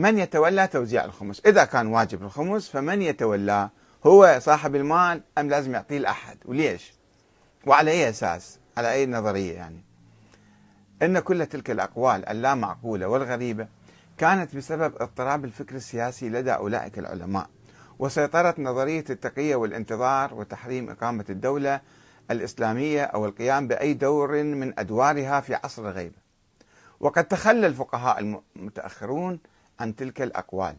من يتولى توزيع الخمس؟ إذا كان واجب الخمس فمن يتولى؟ هو صاحب المال أم لازم يعطيه الأحد؟ وليش؟ وعلى أي أساس؟ على أي نظرية يعني؟ أن كل تلك الأقوال اللا معقولة والغريبة كانت بسبب اضطراب الفكر السياسي لدى أولئك العلماء وسيطرة نظرية التقية والانتظار وتحريم إقامة الدولة الإسلامية أو القيام بأي دور من أدوارها في عصر الغيبة. وقد تخلى الفقهاء المتأخرون عن تلك الأقوال.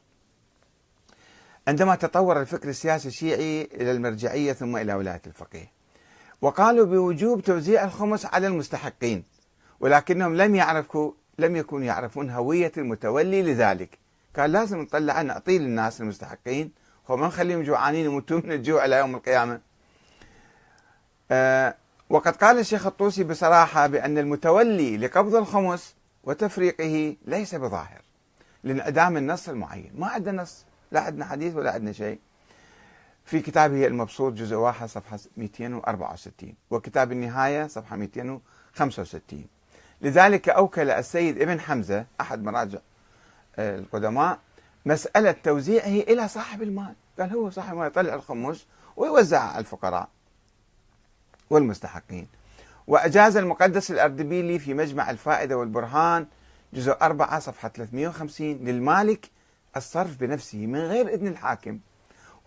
عندما تطور الفكر السياسي الشيعي إلى المرجعية ثم إلى ولاية الفقيه وقالوا بوجوب توزيع الخمس على المستحقين ولكنهم لم يعرفوا لم يكونوا يعرفون هوية المتولي لذلك. قال لازم نطلع نعطيه للناس المستحقين هو ما نخليهم جوعانين يموتون من الجوع إلى يوم القيامة. أه وقد قال الشيخ الطوسي بصراحة بأن المتولي لقبض الخمس وتفريقه ليس بظاهر. لانعدام النص المعين. ما عندنا نص. لا عندنا حديث ولا عندنا شيء. في كتابه المبسوط جزء واحد صفحة 264 وكتاب النهاية صفحة 265 لذلك أوكل السيد ابن حمزة أحد مراجع آه، القدماء مسألة توزيعه إلى صاحب المال. قال هو صاحب المال يطلع الخمس ويوزعها على الفقراء والمستحقين. وأجاز المقدس الأردبيلي في مجمع الفائدة والبرهان جزء أربعة صفحة 350 للمالك الصرف بنفسه من غير إذن الحاكم.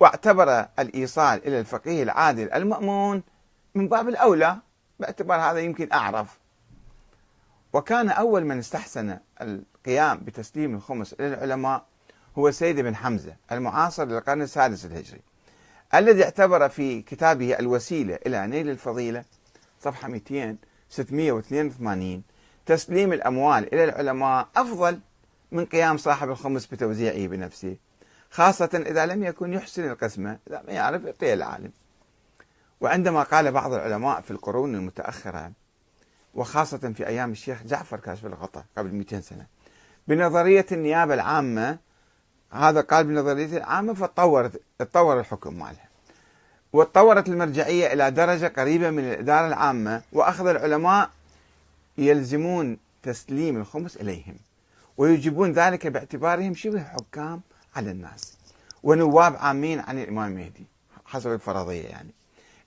واعتبر الإيصال إلى الفقيه العادل المأمون من باب الأولى باعتبار هذا يمكن أعرف. وكان أول من استحسن القيام بتسليم الخمس إلى العلماء هو سيد بن حمزة المعاصر للقرن السادس الهجري الذي اعتبر في كتابه الوسيلة إلى نيل الفضيلة صفحة 200 682 تسليم الأموال إلى العلماء أفضل من قيام صاحب الخمس بتوزيعه بنفسه خاصة إذا لم يكن يحسن القسمة إذا ما يعرف يعطيه العالم. وعندما قال بعض العلماء في القرون المتأخرة وخاصة في أيام الشيخ جعفر كاشف الغطاء قبل 200 سنة بنظرية النيابة العامة هذا قال بنظرية العامة فتطورت تطور الحكم مالها. وتطورت المرجعية إلى درجة قريبة من الإدارة العامة وأخذ العلماء يلزمون تسليم الخمس إليهم ويجيبون ذلك باعتبارهم شبه حكام على الناس ونواب عامين عن الإمام المهدي حسب الفرضية يعني.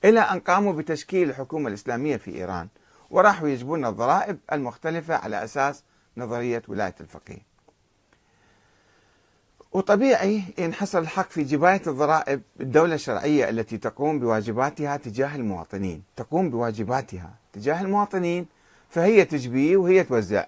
إلى أن قاموا بتشكيل الحكومة الإسلامية في إيران وراحوا يجبون الضرائب المختلفة على أساس نظرية ولاية الفقيه. وطبيعي ينحصر الحق في جباية الضرائب الدولة الشرعية التي تقوم بواجباتها تجاه المواطنين تقوم بواجباتها تجاه المواطنين فهي تجبيه وهي توزع.